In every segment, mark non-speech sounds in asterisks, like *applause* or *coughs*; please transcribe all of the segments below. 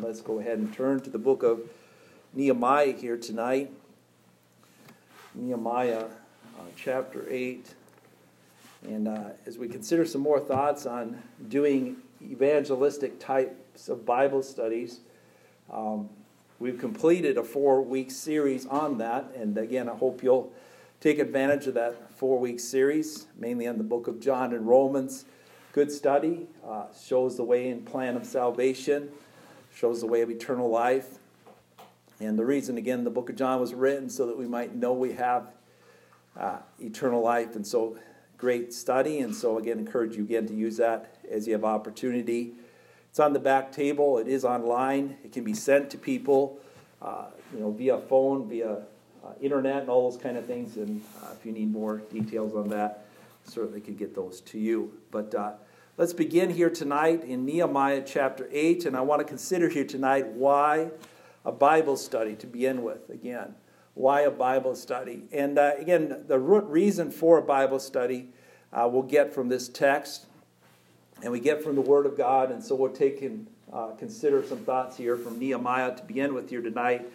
Let's go ahead and turn to the book of Nehemiah here tonight. Nehemiah uh, chapter 8. And uh, as we consider some more thoughts on doing evangelistic types of Bible studies, um, we've completed a four week series on that. And again, I hope you'll take advantage of that four week series, mainly on the book of John and Romans. Good study, uh, shows the way and plan of salvation, shows the way of eternal life. And the reason, again, the book of John was written so that we might know we have uh, eternal life. And so, great study. And so, again, encourage you again to use that as you have opportunity. It's on the back table. It is online. It can be sent to people, uh, you know, via phone, via uh, internet, and all those kind of things. And uh, if you need more details on that, certainly could get those to you. But uh, let's begin here tonight in Nehemiah chapter 8, and I want to consider here tonight why a Bible study to begin with. Again, why a Bible study? And uh, again, the root reason for a Bible study uh, we'll get from this text, and we get from the Word of God, and so we'll take and uh, consider some thoughts here from Nehemiah to begin with here tonight.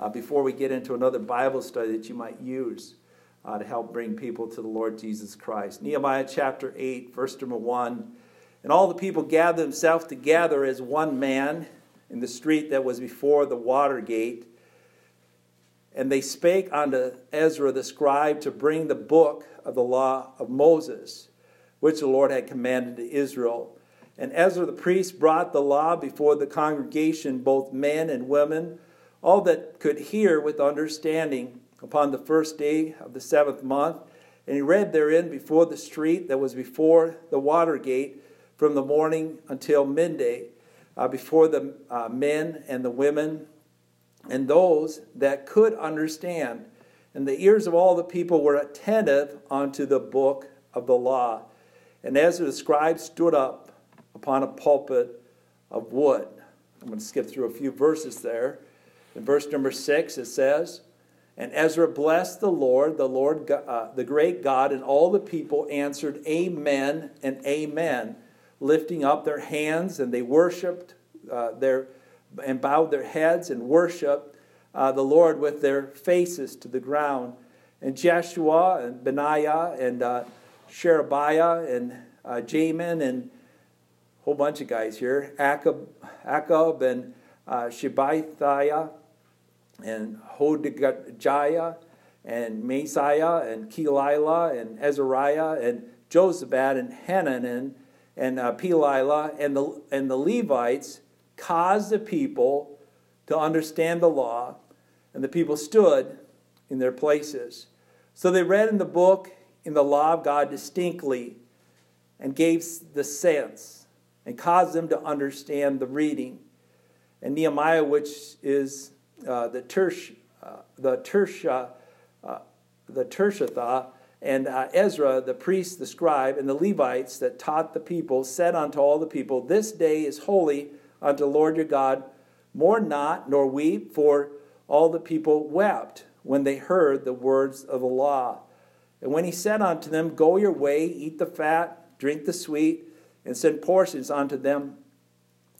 Uh, before we get into another Bible study that you might use uh, to help bring people to the Lord Jesus Christ. Nehemiah chapter 8, verse number 1. And all the people gathered themselves together as one man in the street that was before the water gate. And they spake unto Ezra the scribe to bring the book of the law of Moses, which the Lord had commanded to Israel. And Ezra the priest brought the law before the congregation, both men and women, all that could hear with understanding upon the first day of the seventh month. And he read therein before the street that was before the water gate from the morning until midday, uh, before the uh, men and the women and those that could understand. And the ears of all the people were attentive unto the book of the law. And Ezra the scribe stood up upon a pulpit of wood. I'm going to skip through a few verses there. In verse number six, it says, and Ezra blessed the Lord, the Lord, uh, the great God, and all the people answered, Amen and Amen, lifting up their hands, and they worshipped uh, their and bowed their heads and worshiped uh, the Lord with their faces to the ground. And Jeshua and Benaiah and uh, Sherebiah and uh, Jamin and a whole bunch of guys here, Akkub, Akkub and uh, Shabbathiah and Hodijah and Messiah and Kelilah and Azariah and Jozabad and Hanan and uh, Pelilah and the, and the Levites caused the people to understand the law, and the people stood in their places. So they read in the book, in the law of God distinctly, and gave the sense, and caused them to understand the reading. And Nehemiah, which is uh, the Tersh, uh, the Tersha, uh, the Tirshatha, and uh, Ezra, the priest, the scribe, and the Levites that taught the people, said unto all the people, This day is holy unto the Lord your God. Mourn not, nor weep, for all the people wept when they heard the words of the law. And when he said unto them, Go your way, eat the fat, drink the sweet, and send portions unto them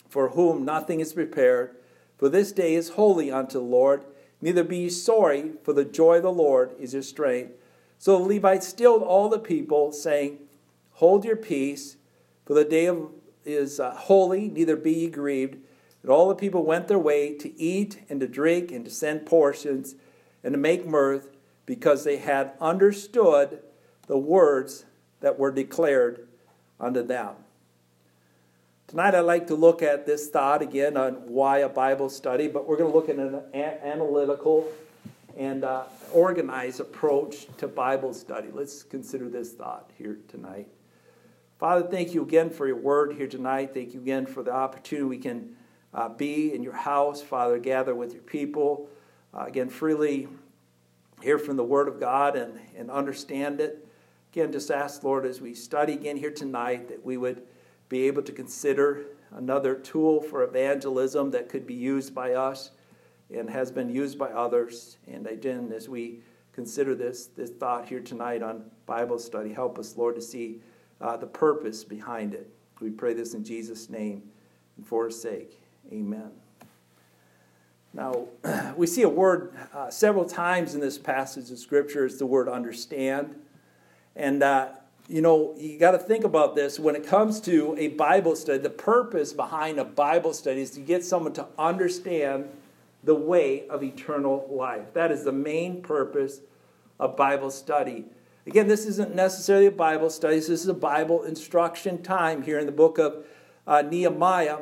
for whom nothing is prepared, for this day is holy unto the Lord. Neither be ye sorry, for the joy of the Lord is your strength. So the Levites stilled all the people, saying, Hold your peace, for the day of, is uh, holy, neither be ye grieved. And all the people went their way to eat and to drink and to send portions and to make mirth, because they had understood the words that were declared unto them. Tonight, I'd like to look at this thought again on why a Bible study, but we're going to look at an analytical and uh, organized approach to Bible study. Let's consider this thought here tonight. Father, thank you again for your word here tonight. Thank you again for the opportunity we can uh, be in your house, Father, gather with your people. Uh, again, freely hear from the word of God and, and understand it. Again, just ask, Lord, as we study again here tonight, that we would be able to consider another tool for evangelism that could be used by us and has been used by others. And again, as we consider this, this thought here tonight on Bible study, help us, Lord, to see uh, the purpose behind it. We pray this in Jesus' name and for his sake. Amen. Now, *clears throat* we see a word uh, several times in this passage of Scripture. It's the word understand. And, uh, you know, you got to think about this. When it comes to a Bible study, the purpose behind a Bible study is to get someone to understand the way of eternal life. That is the main purpose of Bible study. Again, this isn't necessarily a Bible study, this is a Bible instruction time here in the book of uh, Nehemiah.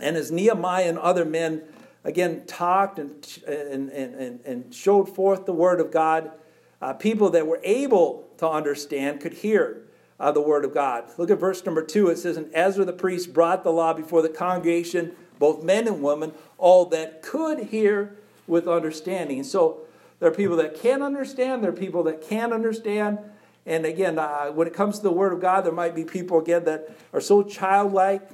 And as Nehemiah and other men again talked and, and, and, and showed forth the word of God, uh, people that were able to understand could hear uh, the word of God. Look at verse number two. It says, And Ezra the priest brought the law before the congregation, both men and women, all that could hear with understanding. So there are people that can understand, there are people that can't understand. And again, uh, when it comes to the Word of God, there might be people, again, that are so childlike,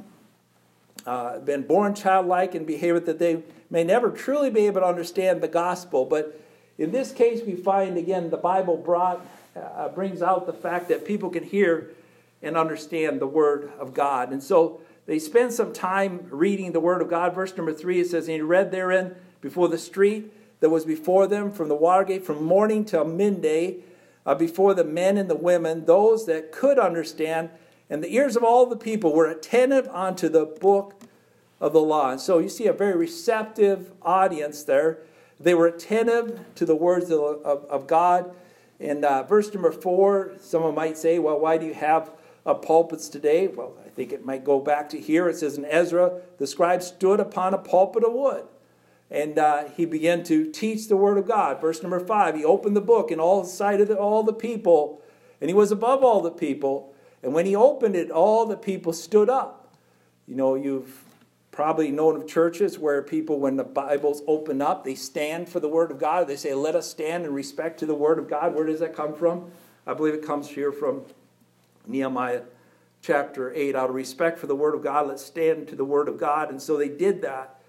uh, been born childlike in behavior that they may never truly be able to understand the gospel. But in this case, we find, again, the Bible brought, uh, brings out the fact that people can hear and understand the Word of God. And so they spend some time reading the Word of God. Verse number three, it says, And he read therein before the street that was before them from the Watergate from morning till midday uh, before the men and the women, those that could understand, and the ears of all the people were attentive unto the book of the law. And so you see a very receptive audience there. They were attentive to the words of, of, of God. And uh, verse number four, someone might say, well, why do you have uh, pulpits today? Well, I think it might go back to here. It says in Ezra, the scribe stood upon a pulpit of wood and uh, he began to teach the word of God. Verse number five, he opened the book in all sight of the, all the people, and he was above all the people. And when he opened it, all the people stood up. You know, you've probably known of churches where people, when the Bibles open up, they stand for the word of God. They say, "Let us stand in respect to the word of God." Where does that come from? I believe it comes here from Nehemiah chapter 8 out of respect for the word of God let's stand to the word of God and so they did that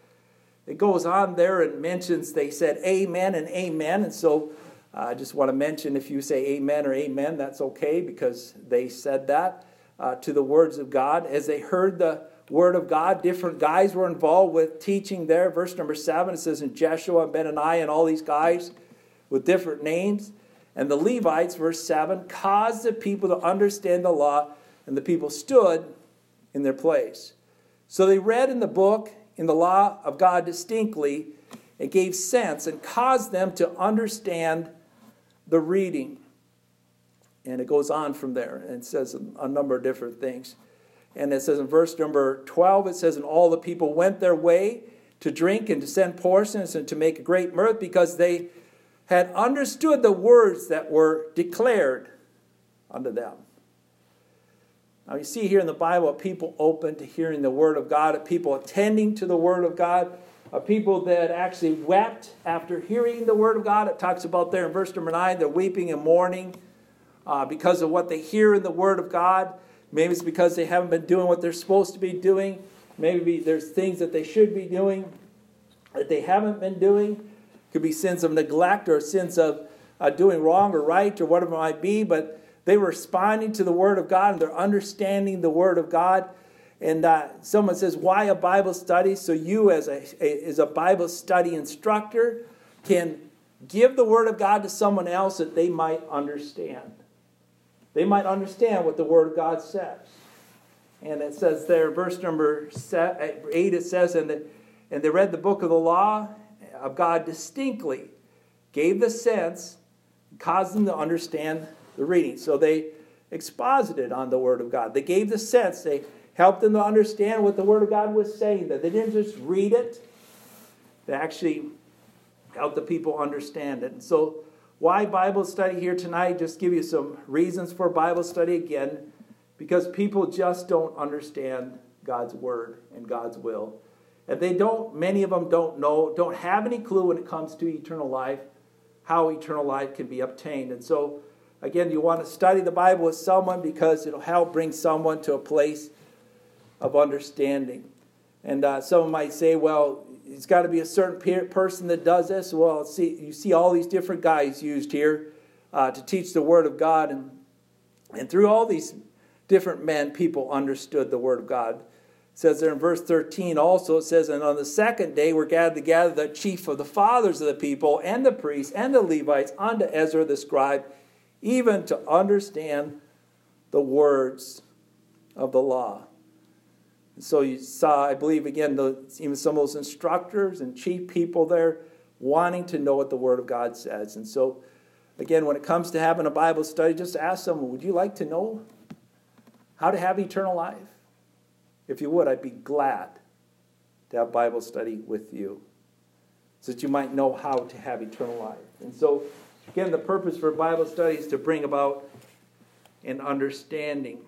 it goes on there and mentions they said amen and amen. And so uh, I just want to mention if you say amen or amen, that's okay because they said that uh, to the words of God. As they heard the word of God, different guys were involved with teaching there. Verse number seven, it says in Jeshua and Benaniah and all these guys with different names. And the Levites, verse 7, caused the people to understand the law, and the people stood in their place. So they read in the book in the law of God distinctly, it gave sense and caused them to understand the reading. And it goes on from there and says a number of different things. And it says in verse number 12, it says, And all the people went their way to drink and to send portions and to make a great mirth because they had understood the words that were declared unto them. Now, you see here in the Bible people open to hearing the Word of God, people attending to the Word of God, people that actually wept after hearing the Word of God. It talks about there in verse number 9, they're weeping and mourning uh, because of what they hear in the Word of God. Maybe it's because they haven't been doing what they're supposed to be doing. Maybe there's things that they should be doing that they haven't been doing. Could be sins of neglect or sins of uh, doing wrong or right or whatever it might be, but they were responding to the Word of God and they're understanding the Word of God. And uh, someone says, Why a Bible study? So, you, as a, a, as a Bible study instructor, can give the Word of God to someone else that they might understand. They might understand what the Word of God says. And it says there, verse number 8, it says, and, the, and they read the book of the law of God distinctly, gave the sense, caused them to understand the reading. So they exposited on the Word of God. They gave the sense. They helped them to understand what the Word of God was saying. That they didn't just read it. They actually helped the people understand it. And so, why Bible study here tonight? Just give you some reasons for Bible study again, because people just don't understand God's Word and God's will. And they don't, many of them don't know, don't have any clue when it comes to eternal life, how eternal life can be obtained. And so, Again, you want to study the Bible with someone because it'll help bring someone to a place of understanding. And uh, might say, well, it's got to be a certain person that does this. Well, see, you see all these different guys used here uh, to teach the Word of God. And, and through all these different men, people understood the Word of God. It says there in verse 13 also, it says, And on the second day were gathered together the chief of the fathers of the people, and the priests, and the Levites, unto Ezra the scribe, even to understand the words of the law. And so you saw, I believe, again, the, even some of those instructors and chief people there wanting to know what the Word of God says. And so, again, when it comes to having a Bible study, just ask someone, Would you like to know how to have eternal life? If you would, I'd be glad to have Bible study with you so that you might know how to have eternal life. And so, again, the purpose for Bible study is to bring about an understanding.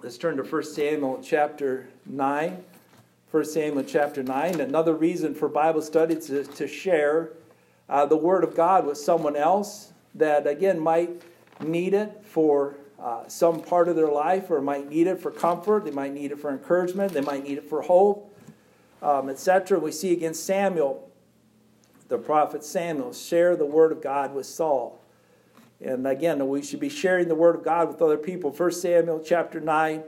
Let's turn to 1 Samuel chapter 9. 1 Samuel chapter 9. Another reason for Bible study is to, share uh, the Word of God with someone else that, again, might need it for uh, some part of their life or might need it for comfort. They might need it for encouragement. They might need it for hope, um, etc. We see again Samuel, the prophet Samuel, share the Word of God with Saul. And again, we should be sharing the Word of God with other people. 1 Samuel chapter 9,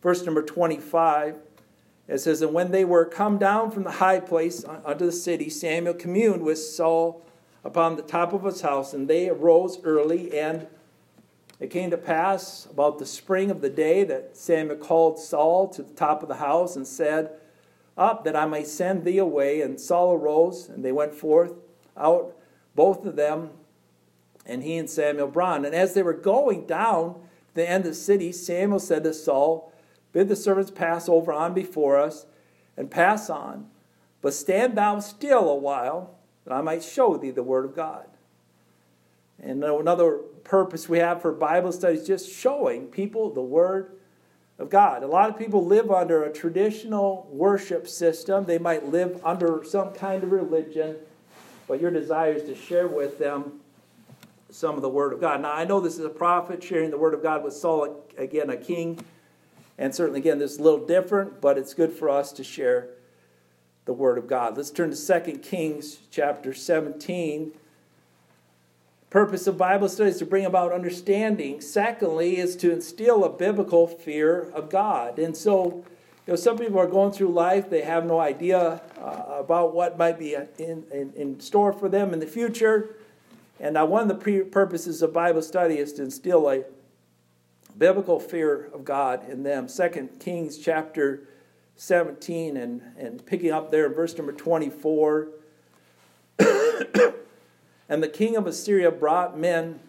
verse number 25. It says, And when they were come down from the high place unto the city, Samuel communed with Saul upon the top of his house, and they arose early. And it came to pass about the spring of the day that Samuel called Saul to the top of the house and said, Up, that I may send thee away. And Saul arose, and they went forth out, both of them and he and Samuel brought. And as they were going down the end of the city, Samuel said to Saul, Bid the servants pass over on before us, and pass on. But stand thou still a while, that I might show thee the word of God. And another purpose we have for Bible study is just showing people the word of God. A lot of people live under a traditional worship system. They might live under some kind of religion, but your desire is to share with them some of the Word of God. Now, I know this is a prophet sharing the Word of God with Saul, again, a king. And certainly, again, this is a little different, but it's good for us to share the Word of God. Let's turn to 2 Kings chapter 17. Purpose of Bible study is to bring about understanding. Secondly, is to instill a biblical fear of God. And so, you know, some people are going through life, they have no idea uh, about what might be in, in, in store for them in the future. And now, one of the purposes of Bible study is to instill a biblical fear of God in them. Second Kings chapter 17 and, and picking up there verse number 24. *coughs* and the king of Assyria brought men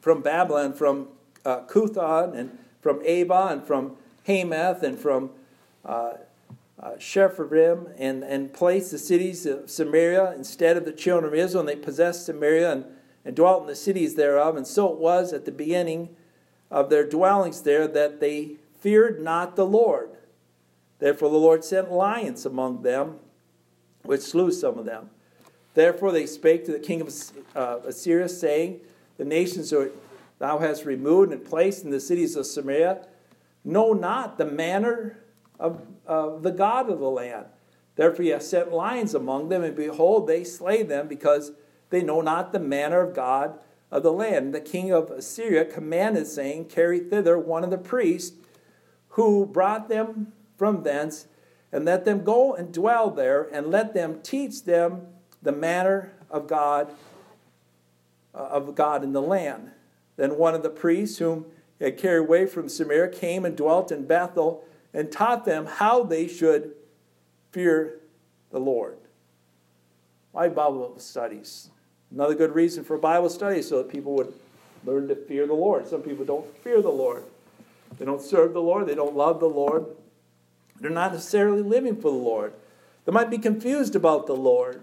from Babylon, from uh, Cuthah, and from Ava, and from Hamath, and from uh, uh, and, and placed the cities of Samaria instead of the children of Israel, and they possessed Samaria and, and dwelt in the cities thereof. And so it was at the beginning of their dwellings there that they feared not the Lord. Therefore the Lord sent lions among them, which slew some of them. Therefore they spake to the king of uh, Assyria, saying, The nations are, thou hast removed and placed in the cities of Samaria know not the manner of, of the God of the land. Therefore he hath sent lions among them, and behold, they slay them, because they know not the manner of God of the land. The king of Assyria commanded, saying, Carry thither one of the priests who brought them from thence, and let them go and dwell there, and let them teach them the manner of God uh, of God in the land. Then one of the priests whom he had carried away from Samaria came and dwelt in Bethel and taught them how they should fear the Lord. Why Bible studies? Another good reason for Bible studies so that people would learn to fear the Lord. Some people don't fear the Lord. They don't serve the Lord. They don't love the Lord. They're not necessarily living for the Lord. They might be confused about the Lord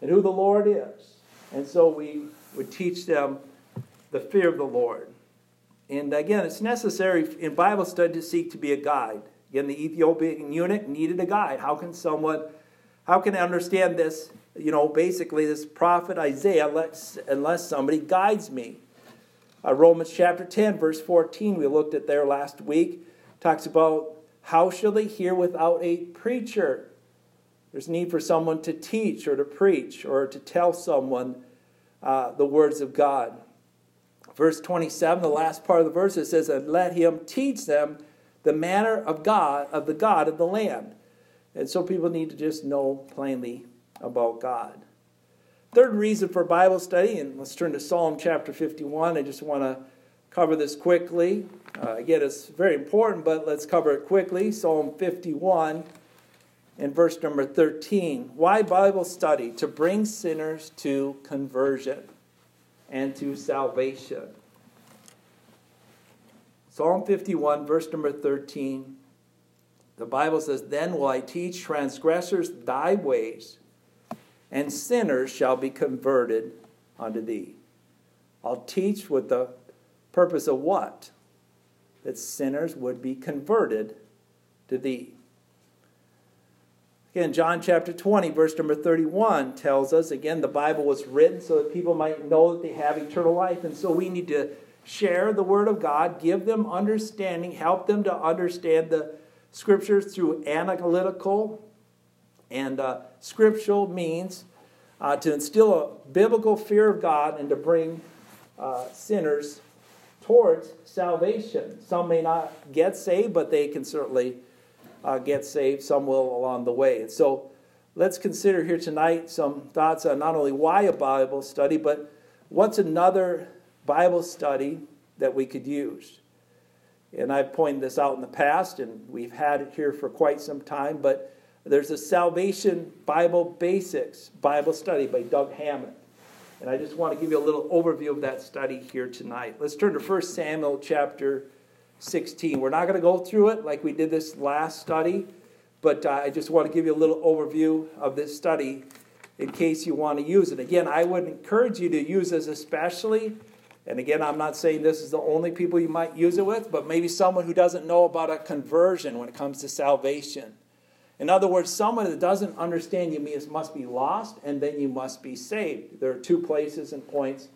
and who the Lord is. And so we would teach them the fear of the Lord. And again, it's necessary in Bible study to seek to be a guide. Again, the Ethiopian eunuch needed a guide. How can someone, how can I understand this, you know, basically this prophet Isaiah unless, unless somebody guides me? Uh, Romans chapter 10, verse 14, we looked at there last week, talks about how shall they hear without a preacher? There's need for someone to teach or to preach or to tell someone uh, the words of God. Verse 27, the last part of the verse, it says, And let him teach them the manner of God, of the God of the land. And so people need to just know plainly about God. Third reason for Bible study, and let's turn to Psalm chapter 51. I just want to cover this quickly. Uh, again, it's very important, but let's cover it quickly. Psalm 51 and verse number 13. Why Bible study? To bring sinners to conversion and to salvation. Psalm 51, verse number 13. The Bible says, Then will I teach transgressors thy ways, and sinners shall be converted unto thee. I'll teach with the purpose of what? That sinners would be converted to thee. Again, John chapter 20, verse number 31 tells us again, the Bible was written so that people might know that they have eternal life. And so we need to share the Word of God, give them understanding, help them to understand the Scriptures through analytical and uh, scriptural means uh, to instill a biblical fear of God and to bring uh, sinners towards salvation. Some may not get saved, but they can certainly uh, get saved. Some will along the way. And so let's consider here tonight some thoughts on not only why a Bible study, but what's another Bible study that we could use. And I've pointed this out in the past, and we've had it here for quite some time, but there's a Salvation Bible Basics Bible study by Doug Hammond. And I just want to give you a little overview of that study here tonight. Let's turn to 1 Samuel chapter 16. We're not going to go through it like we did this last study, but uh, I just want to give you a little overview of this study in case you want to use it. Again, I would encourage you to use this especially. And again, I'm not saying this is the only people you might use it with, but maybe someone who doesn't know about a conversion when it comes to salvation. In other words, someone that doesn't understand you must be lost and then you must be saved. There are two places and points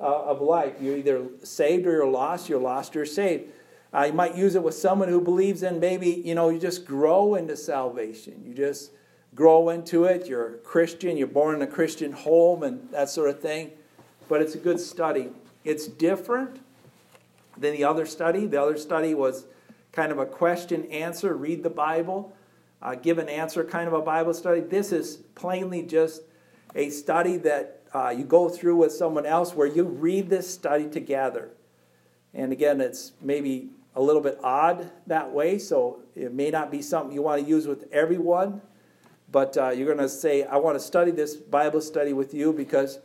uh, of life. You're either saved or you're lost. You're lost or you're saved. Uh, you might use it with someone who believes in maybe, you know, you just grow into salvation. You just grow into it. You're a Christian. You're born in a Christian home and that sort of thing. But it's a good study. It's different than the other study. The other study was kind of a question answer, read the Bible uh, give an answer kind of a Bible study. This is plainly just a study that uh, you go through with someone else where you read this study together. And again, it's maybe a little bit odd that way, so it may not be something you want to use with everyone. But uh, you're going to say, I want to study this Bible study with you because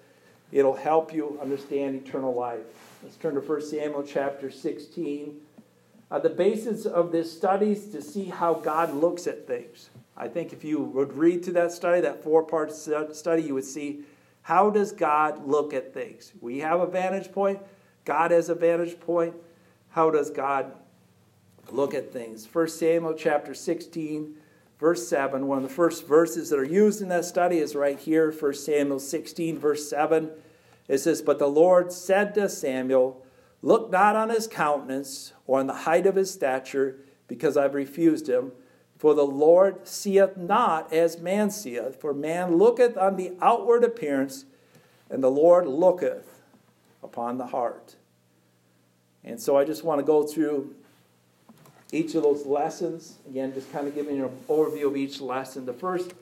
it'll help you understand eternal life. Let's turn to 1 Samuel chapter 16 uh, the basis of this study is to see how God looks at things. I think if you would read through that study, that four part study, you would see how does God look at things. We have a vantage point, God has a vantage point. How does God look at things? 1 Samuel chapter 16, verse 7. One of the first verses that are used in that study is right here, 1 Samuel 16, verse 7. It says, But the Lord said to Samuel, Look not on his countenance or on the height of his stature, because I've refused him. For the Lord seeth not as man seeth, for man looketh on the outward appearance, and the Lord looketh upon the heart. And so I just want to go through each of those lessons. Again, just kind of giving an overview of each lesson. The first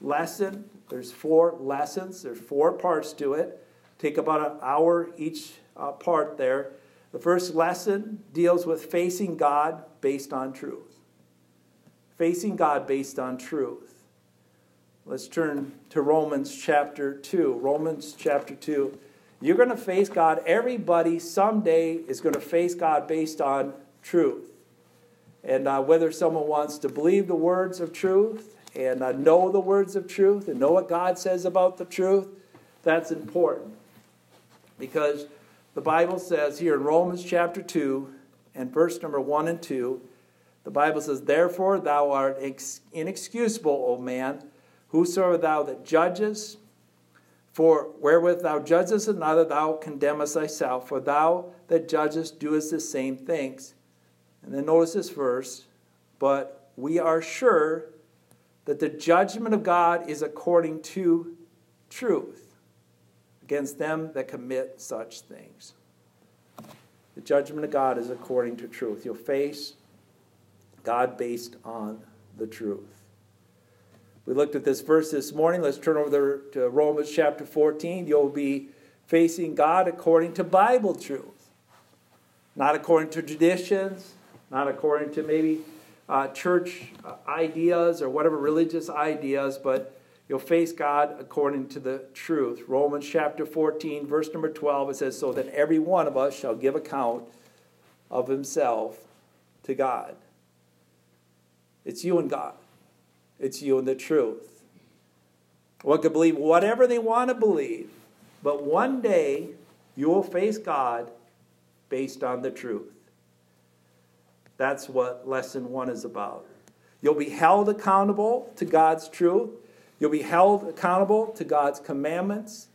lesson, there's four lessons, there's four parts to it. Take about an hour each uh, part there. The first lesson deals with facing God based on truth. Facing God based on truth. Let's turn to Romans chapter 2. Romans chapter 2. You're going to face God. Everybody someday is going to face God based on truth. And uh, whether someone wants to believe the words of truth and uh, know the words of truth and know what God says about the truth, that's important. Because the Bible says here in Romans chapter 2 and verse number 1 and 2, the Bible says, Therefore thou art inexcusable, O man, whosoever thou that judgest, for wherewith thou judgest another, thou condemnest thyself, for thou that judgest doest the same things. And then notice this verse, but we are sure that the judgment of God is according to truth against them that commit such things. The judgment of God is according to truth. You'll face God based on the truth. We looked at this verse this morning. Let's turn over to Romans chapter 14. You'll be facing God according to Bible truth, not according to traditions, not according to maybe uh, church ideas or whatever religious ideas, but you'll face God according to the truth. Romans chapter 14, verse number 12, it says, So that every one of us shall give account of himself to God. It's you and God, it's you and the truth. One can believe whatever they want to believe, but one day you will face God based on the truth. That's what lesson one is about. You'll be held accountable to God's truth. You'll be held accountable to God's commandments.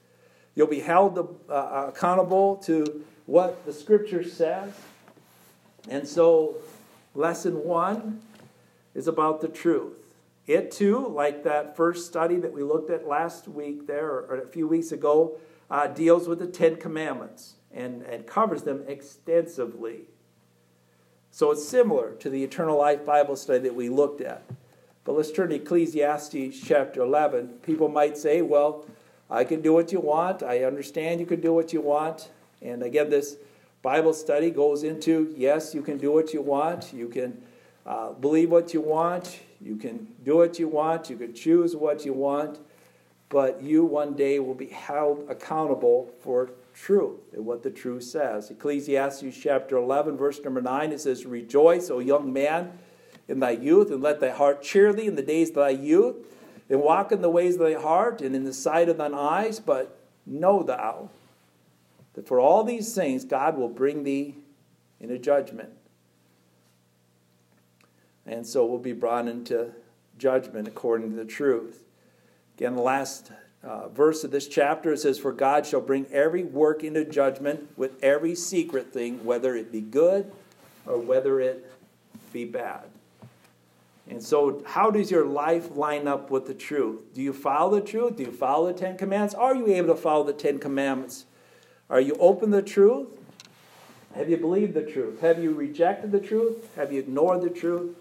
You'll be held uh, accountable to what the scripture says. And so, lesson one is about the truth. It too, like that first study that we looked at last week there, or a few weeks ago, uh, deals with the Ten Commandments and, and covers them extensively. So it's similar to the eternal life Bible study that we looked at. But let's turn to Ecclesiastes chapter 11. People might say, well, I can do what you want. I understand you can do what you want. And again, this Bible study goes into yes, you can do what you want. You can uh, believe what you want. You can do what you want. You can choose what you want. But you one day will be held accountable for truth and what the truth says. Ecclesiastes chapter 11, verse number 9, it says, Rejoice, O young man, in thy youth, and let thy heart cheer thee in the days of thy youth, and walk in the ways of thy heart and in the sight of thine eyes. But know thou that for all these things God will bring thee into judgment. And so we'll be brought into judgment according to the truth. Again, the last uh, verse of this chapter, it says, For God shall bring every work into judgment with every secret thing, whether it be good or whether it be bad. And so, how does your life line up with the truth? Do you follow the truth? Do you follow the Ten Commandments? Are you able to follow the Ten Commandments? Are you open to the truth? Have you believed the truth? Have you rejected the truth? Have you ignored the truth?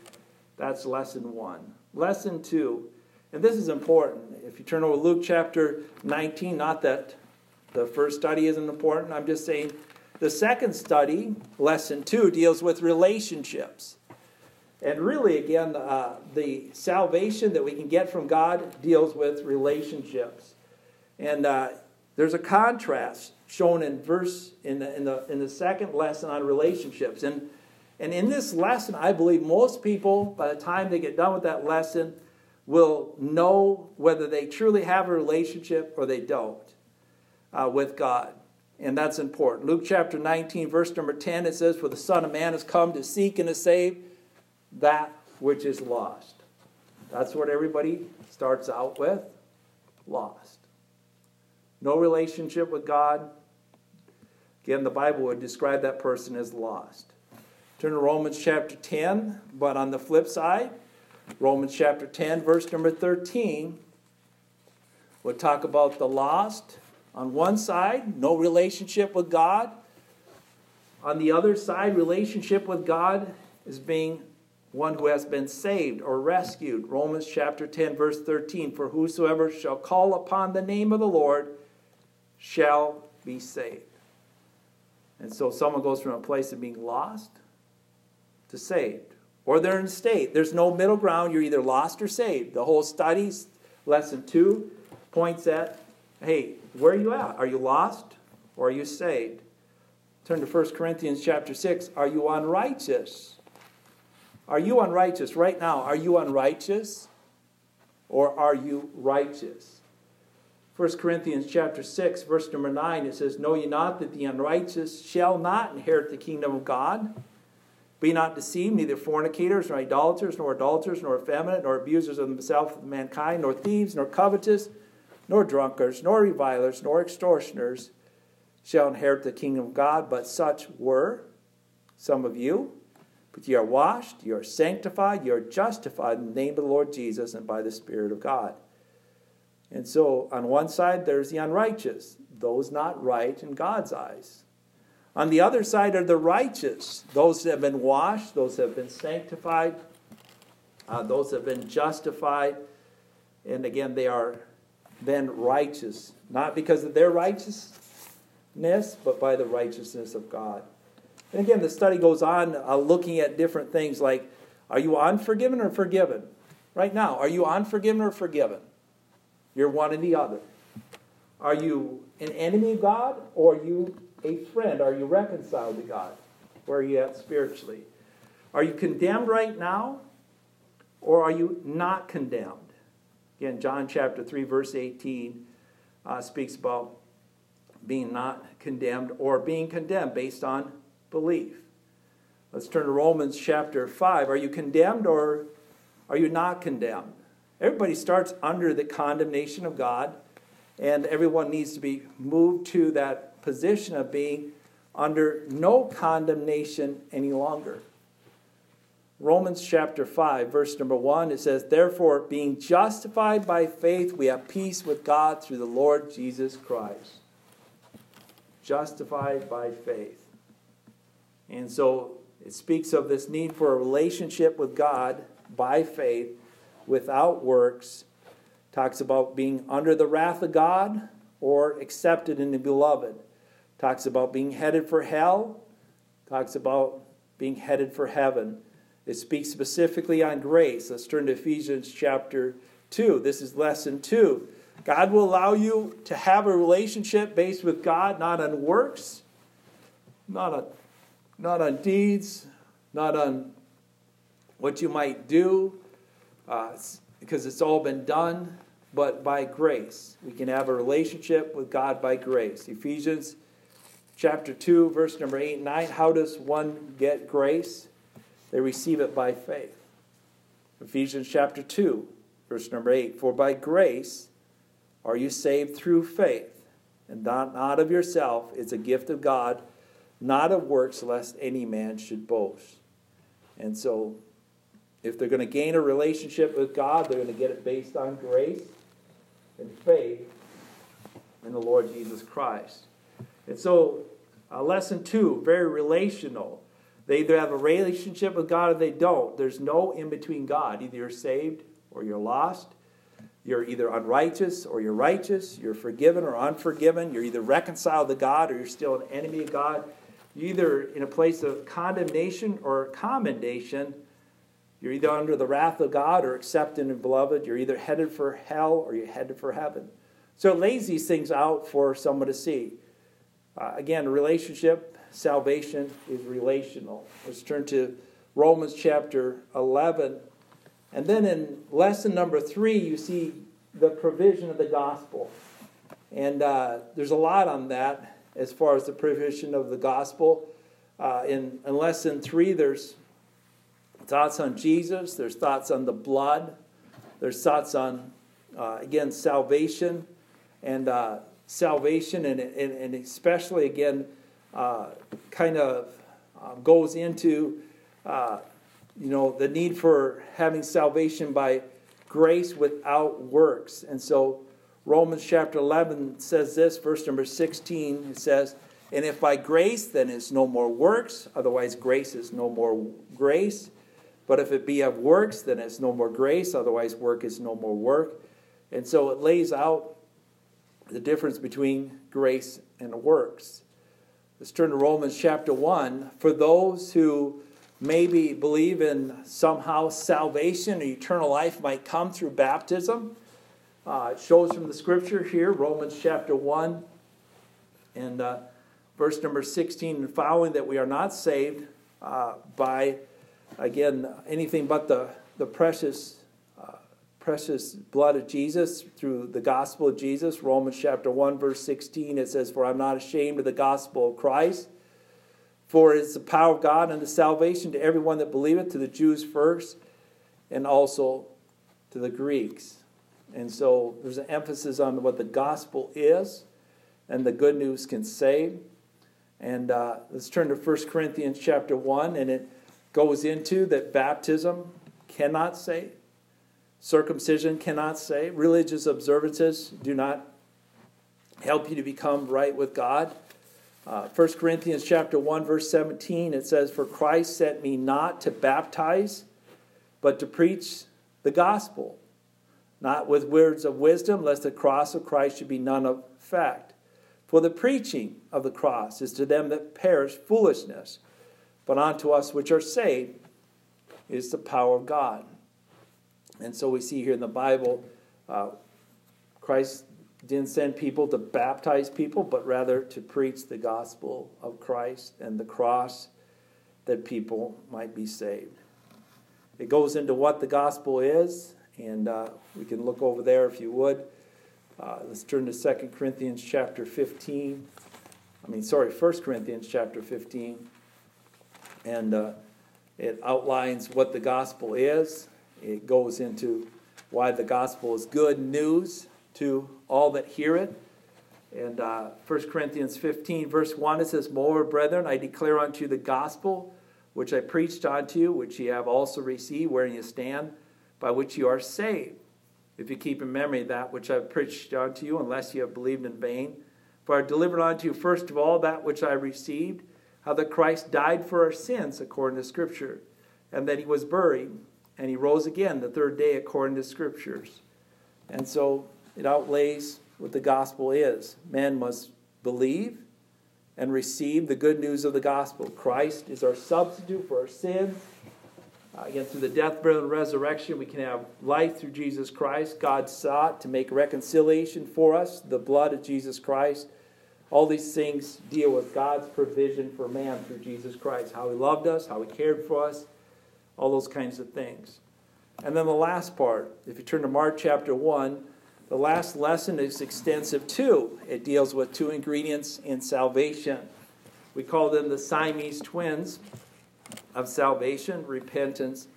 That's lesson one. Lesson two and this is important. If you turn over Luke chapter 19, not that the first study isn't important, I'm just saying the second study, lesson two, deals with relationships. And really, again, uh, the salvation that we can get from God deals with relationships. And uh, there's a contrast shown in verse in the, in the in the second lesson on relationships. And and in this lesson, I believe most people, by the time they get done with that lesson, will know whether they truly have a relationship or they don't uh, with God. And that's important. Luke chapter 19, verse number 10, it says, For the Son of Man has come to seek and to save that which is lost. That's what everybody starts out with lost. No relationship with God. Again, the Bible would describe that person as lost. Turn to Romans chapter 10, but on the flip side, Romans chapter 10, verse number 13, will talk about the lost on one side, no relationship with God. On the other side, relationship with God is being one who has been saved or rescued. Romans chapter 10, verse 13 For whosoever shall call upon the name of the Lord shall be saved. And so someone goes from a place of being lost to saved or they're in state. There's no middle ground. You're either lost or saved. The whole study, lesson two, points at hey, where are you at? Are you lost or are you saved? Turn to 1 Corinthians chapter 6. Are you unrighteous? Are you unrighteous right now? Are you unrighteous or are you righteous? 1 Corinthians chapter 6, verse number 9, it says, Know ye not that the unrighteous shall not inherit the kingdom of God? Be not deceived, neither fornicators, nor idolaters, nor adulterers, nor effeminate, nor abusers of themselves of mankind, nor thieves, nor covetous, nor drunkards, nor revilers, nor extortioners shall inherit the kingdom of God, but such were some of you. But ye are washed, ye are sanctified, ye are justified in the name of the Lord Jesus and by the Spirit of God. And so, on one side, there's the unrighteous, those not right in God's eyes. On the other side are the righteous, those that have been washed, those that have been sanctified, uh, those that have been justified, and again, they are then righteous, not because of their righteousness, but by the righteousness of God. And again, the study goes on uh, looking at different things like are you unforgiven or forgiven? Right now, are you unforgiven or forgiven? You're one and the other. Are you an enemy of God or are you a friend? Are you reconciled to God? Where are you at spiritually? Are you condemned right now or are you not condemned? Again, John chapter 3, verse 18 uh, speaks about being not condemned or being condemned based on belief. Let's turn to Romans chapter 5. Are you condemned or are you not condemned? Everybody starts under the condemnation of God, and everyone needs to be moved to that position of being under no condemnation any longer. Romans chapter 5, verse number 1, it says, Therefore, being justified by faith, we have peace with God through the Lord Jesus Christ. Justified by faith. And so it speaks of this need for a relationship with God by faith without works. Talks about being under the wrath of God or accepted in the beloved. Talks about being headed for hell. Talks about being headed for heaven. It speaks specifically on grace. Let's turn to Ephesians chapter 2. This is lesson 2. God will allow you to have a relationship based with God, not on works, not on not on deeds, not on what you might do, uh, because it's all been done, but by grace. We can have a relationship with God by grace. Ephesians chapter 2, verse number 8 and 9. How does one get grace? They receive it by faith. Ephesians chapter 2, verse number 8. For by grace are you saved through faith, and not, not of yourself. It's a gift of God not of works, lest any man should boast. And so, if they're going to gain a relationship with God, they're going to get it based on grace and faith in the Lord Jesus Christ. And so, uh, lesson two, very relational. They either have a relationship with God or they don't. There's no in between God. Either you're saved or you're lost. You're either unrighteous or you're righteous. You're forgiven or unforgiven. You're either reconciled to God or you're still an enemy of God. You're either in a place of condemnation or commendation. You're either under the wrath of God or accepted and beloved. You're either headed for hell or you're headed for heaven. So it lays these things out for someone to see. Uh, again, relationship, salvation is relational. Let's turn to Romans chapter 11. And then in lesson number three, you see the provision of the gospel. And uh, there's a lot on that as far as the provision of the gospel. Uh, in, in lesson three, there's thoughts on Jesus, there's thoughts on the blood, there's thoughts on, uh, again, salvation and uh, salvation, and, and, and, especially, again, uh, kind of um, goes into, uh, you know, the need for having salvation by grace without works. And so Romans chapter 11 says this, verse number 16. It says, And if by grace, then it's no more works, otherwise, grace is no more grace. But if it be of works, then it's no more grace, otherwise, work is no more work. And so it lays out the difference between grace and works. Let's turn to Romans chapter 1. For those who maybe believe in somehow salvation or eternal life might come through baptism, uh, it shows from the scripture here, Romans chapter 1 and uh, verse number 16 and following, that we are not saved uh, by, again, anything but the, the precious, precious blood of Jesus through the gospel of Jesus. Romans chapter 1, verse 16, it says, For I'm not ashamed of the gospel of Christ. For it is the power of God and the salvation to everyone that believeth, to the Jews first, and also to the Greeks. And so there's an emphasis on what the gospel is and the good news can save. And uh, let's turn to 1 Corinthians chapter 1, and it goes into that baptism cannot save, circumcision cannot save, religious observances do not help you to become right with God. Uh, 1 Corinthians chapter 1, verse 17, it says, For Christ sent me not to baptize, but to preach the gospel, not with words of wisdom, lest the cross of Christ should be none of fact. For the preaching of the cross is to them that perish foolishness, but unto us which are saved is the power of God. And so we see here in the Bible, uh, Christ didn't send people to baptize people, but rather to preach the gospel of Christ and the cross that people might be saved. It goes into what the gospel is, and uh, we can look over there if you would. Uh, let's turn to 2 Corinthians chapter 15. I mean, sorry, 1 Corinthians chapter 15. And uh, it outlines what the gospel is. It goes into why the gospel is good news to all that hear it. And uh, 1 Corinthians 15, verse 1, it says, Moreover, brethren, I declare unto you the gospel which I preached unto you, which ye have also received, wherein you stand, by which you are saved if you keep in memory that which I've preached unto you, unless you have believed in vain. For I delivered unto you first of all that which I received, how that Christ died for our sins, according to Scripture, and that he was buried, and he rose again the third day, according to Scriptures. And so it outlays what the gospel is. Man must believe and receive the good news of the gospel. Christ is our substitute for our sins uh, again, through the death, burial, and resurrection, we can have life through Jesus Christ. God sought to make reconciliation for us, the blood of Jesus Christ. All these things deal with God's provision for man through Jesus Christ, how he loved us, how he cared for us, all those kinds of things. And then the last part, if you turn to Mark chapter 1, the last lesson is extensive too. It deals with two ingredients in salvation. We call them the Siamese twins of salvation, repentance,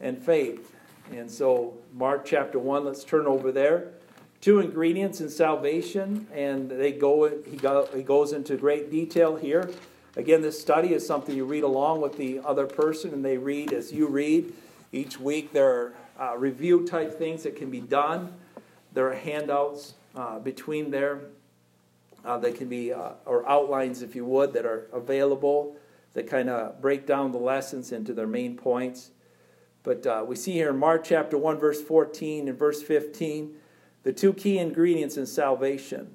and faith. And so, Mark chapter 1, let's turn over there. Two ingredients in salvation, and they go, he, go, he goes into great detail here. Again, this study is something you read along with the other person, and they read as you read. Each week, there are uh, review type things that can be done. There are handouts uh, between there uh, that can be, uh, or outlines, if you would, that are available that kind of break down the lessons into their main points. But uh, we see here in Mark chapter 1, verse 14 and verse 15, the two key ingredients in salvation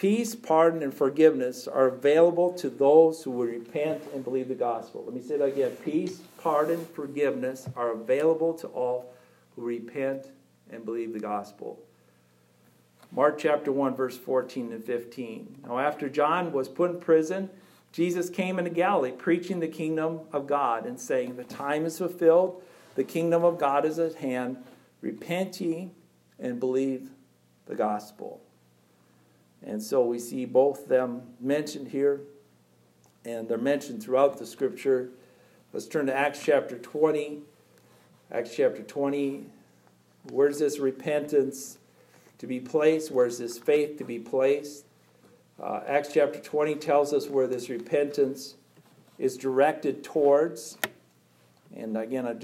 peace, pardon, and forgiveness are available to those who will repent and believe the gospel. Let me say that again peace, pardon, forgiveness are available to all who repent and believe the gospel. Mark chapter 1, verse 14 and 15. Now, after John was put in prison, Jesus came into Galilee preaching the kingdom of God and saying, The time is fulfilled, the kingdom of God is at hand. Repent ye and believe the gospel. And so we see both them mentioned here, and they're mentioned throughout the scripture. Let's turn to Acts chapter 20. Acts chapter 20. Where's this repentance to be placed? Where's this faith to be placed? Uh, Acts chapter 20 tells us where this repentance is directed towards. And again, I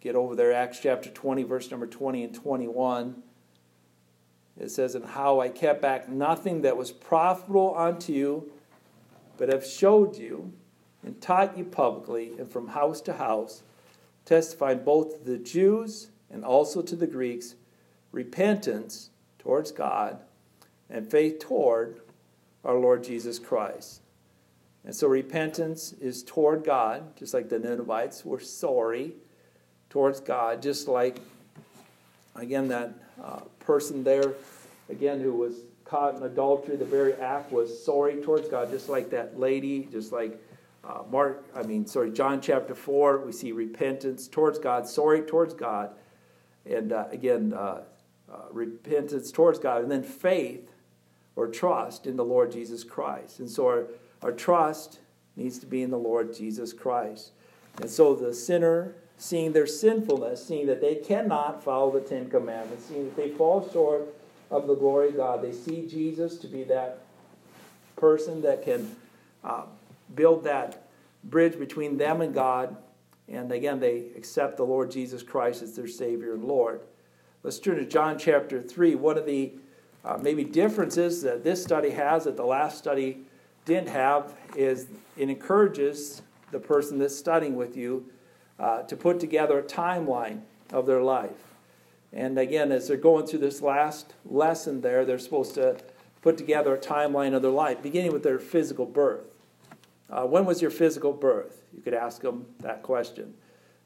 get over there, Acts chapter 20, verse number 20 and 21. It says, And how I kept back nothing that was profitable unto you, but have showed you and taught you publicly and from house to house, testifying both to the Jews and also to the Greeks repentance towards God and faith toward our Lord Jesus Christ. And so repentance is toward God, just like the Ninevites were sorry towards God, just like, again, that uh, person there, again, who was caught in adultery, the very act was sorry towards God, just like that lady, just like uh, Mark, I mean, sorry, John chapter 4, we see repentance towards God, sorry towards God, and uh, again, uh, uh, repentance towards God, and then faith or trust in the Lord Jesus Christ. And so our, our trust needs to be in the Lord Jesus Christ. And so the sinner, seeing their sinfulness, seeing that they cannot follow the Ten Commandments, seeing that they fall short of the glory of God, they see Jesus to be that person that can uh, build that bridge between them and God. And again, they accept the Lord Jesus Christ as their Savior and Lord. Let's turn to John chapter 3. One of the uh, maybe differences that this study has that the last study didn't have is it encourages the person that's studying with you uh, to put together a timeline of their life. And again, as they're going through this last lesson there, they're supposed to put together a timeline of their life, beginning with their physical birth. Uh, when was your physical birth? You could ask them that question.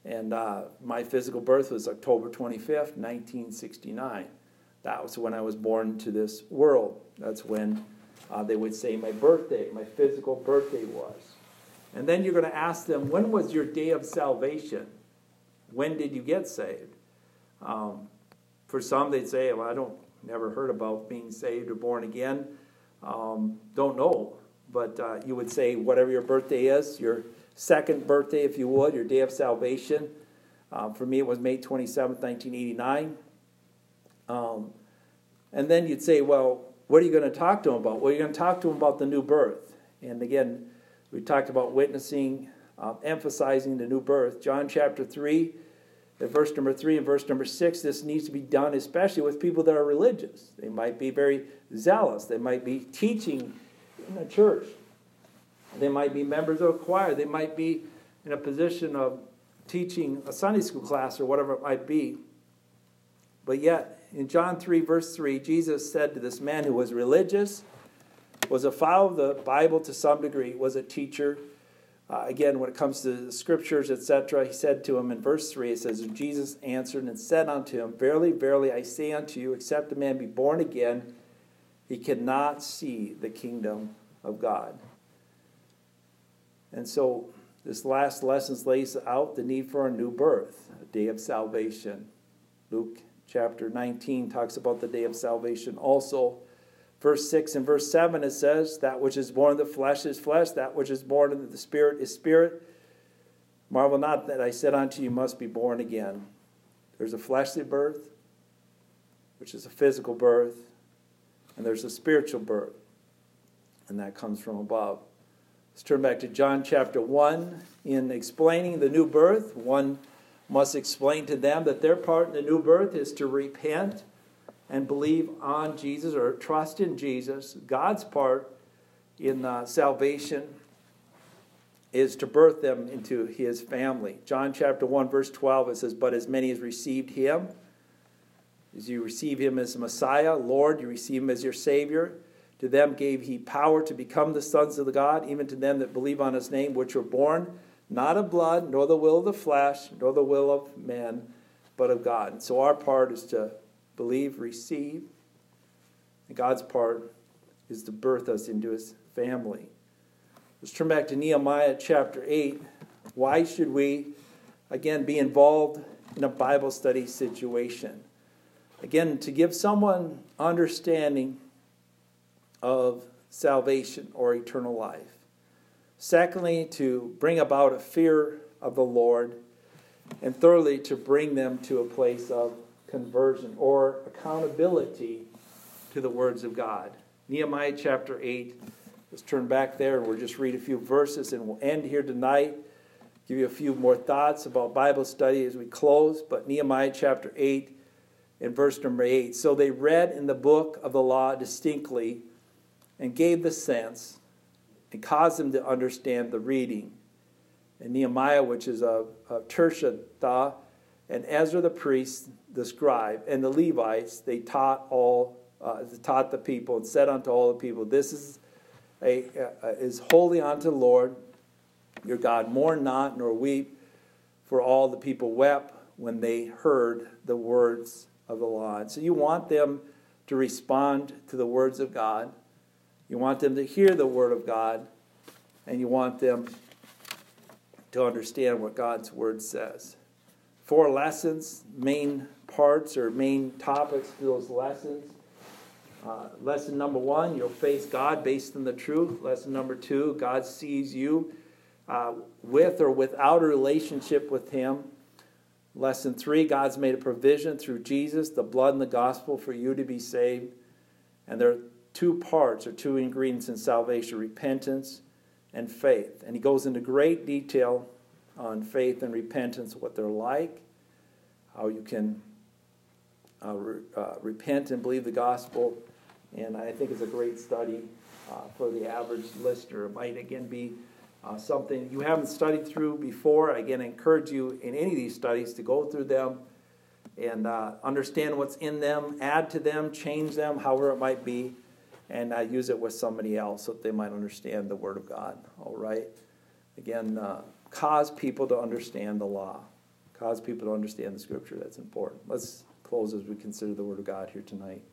And uh, my physical birth was October 25th, 1969. That was when I was born to this world. That's when uh, they would say my birthday, my physical birthday was. And then you're going to ask them, when was your day of salvation? When did you get saved? Um, for some, they'd say, well, I don't, never heard about being saved or born again. Um, don't know. But uh, you would say, whatever your birthday is, your second birthday, if you would, your day of salvation. Um, for me, it was May 27, 1989. Um, and then you'd say, well, what are you going to talk to them about? Well, you're going to talk to them about the new birth. And again, we talked about witnessing, um, emphasizing the new birth. John chapter 3, verse number 3 and verse number 6, this needs to be done especially with people that are religious. They might be very zealous, they might be teaching in a church, they might be members of a choir, they might be in a position of teaching a Sunday school class or whatever it might be. But yet, in John 3, verse 3, Jesus said to this man who was religious, was a follower of the Bible to some degree, was a teacher. Uh, again, when it comes to the scriptures, etc., he said to him in verse 3, it says, Jesus answered and said unto him, Verily, verily, I say unto you, except a man be born again, he cannot see the kingdom of God. And so, this last lesson lays out the need for a new birth, a day of salvation. Luke chapter 19 talks about the day of salvation also verse 6 and verse 7, it says, That which is born of the flesh is flesh, that which is born of the spirit is spirit. Marvel not that I said unto you, must be born again. There's a fleshly birth, which is a physical birth, and there's a spiritual birth, and that comes from above. Let's turn back to John chapter 1. In explaining the new birth, one must explain to them that their part in the new birth is to repent and believe on Jesus or trust in Jesus, God's part in uh, salvation is to birth them into his family. John chapter 1, verse 12, it says, But as many as received him, as you receive him as Messiah, Lord, you receive him as your Savior. To them gave he power to become the sons of the God, even to them that believe on his name, which were born not of blood, nor the will of the flesh, nor the will of man, but of God. And so our part is to believe, receive. And God's part is to birth us into his family. Let's turn back to Nehemiah chapter 8. Why should we, again, be involved in a Bible study situation? Again, to give someone understanding of salvation or eternal life. Secondly, to bring about a fear of the Lord. And thirdly, to bring them to a place of conversion or accountability to the words of God. Nehemiah chapter 8. Let's turn back there and we'll just read a few verses and we'll end here tonight. Give you a few more thoughts about Bible study as we close. But Nehemiah chapter 8 and verse number 8. So they read in the book of the law distinctly and gave the sense and caused them to understand the reading. And Nehemiah, which is a, a Tirshatha, and Ezra the priest, the scribe, and the Levites, they taught all, uh, taught the people, and said unto all the people, This is a, uh, is holy unto the Lord your God. Mourn not nor weep, for all the people wept when they heard the words of the law. And so you want them to respond to the words of God. You want them to hear the word of God, and you want them to understand what God's word says four lessons, main parts or main topics to those lessons. Uh, lesson number one, you'll face God based on the truth. Lesson number two, God sees you uh, with or without a relationship with Him. Lesson three, God's made a provision through Jesus, the blood and the gospel for you to be saved. And there are two parts or two ingredients in salvation repentance and faith. And He goes into great detail on faith and repentance, what they're like, how you can uh, re- uh, repent and believe the gospel. And I think it's a great study uh, for the average listener. It might again be uh, something you haven't studied through before, again, I encourage you in any of these studies to go through them and uh, understand what's in them, add to them, change them, however it might be, and uh, use it with somebody else so that they might understand the Word of God. All right? Again, cause people to understand the law, cause people to understand the Scripture. That's important. Let's close as we consider the Word of God here tonight.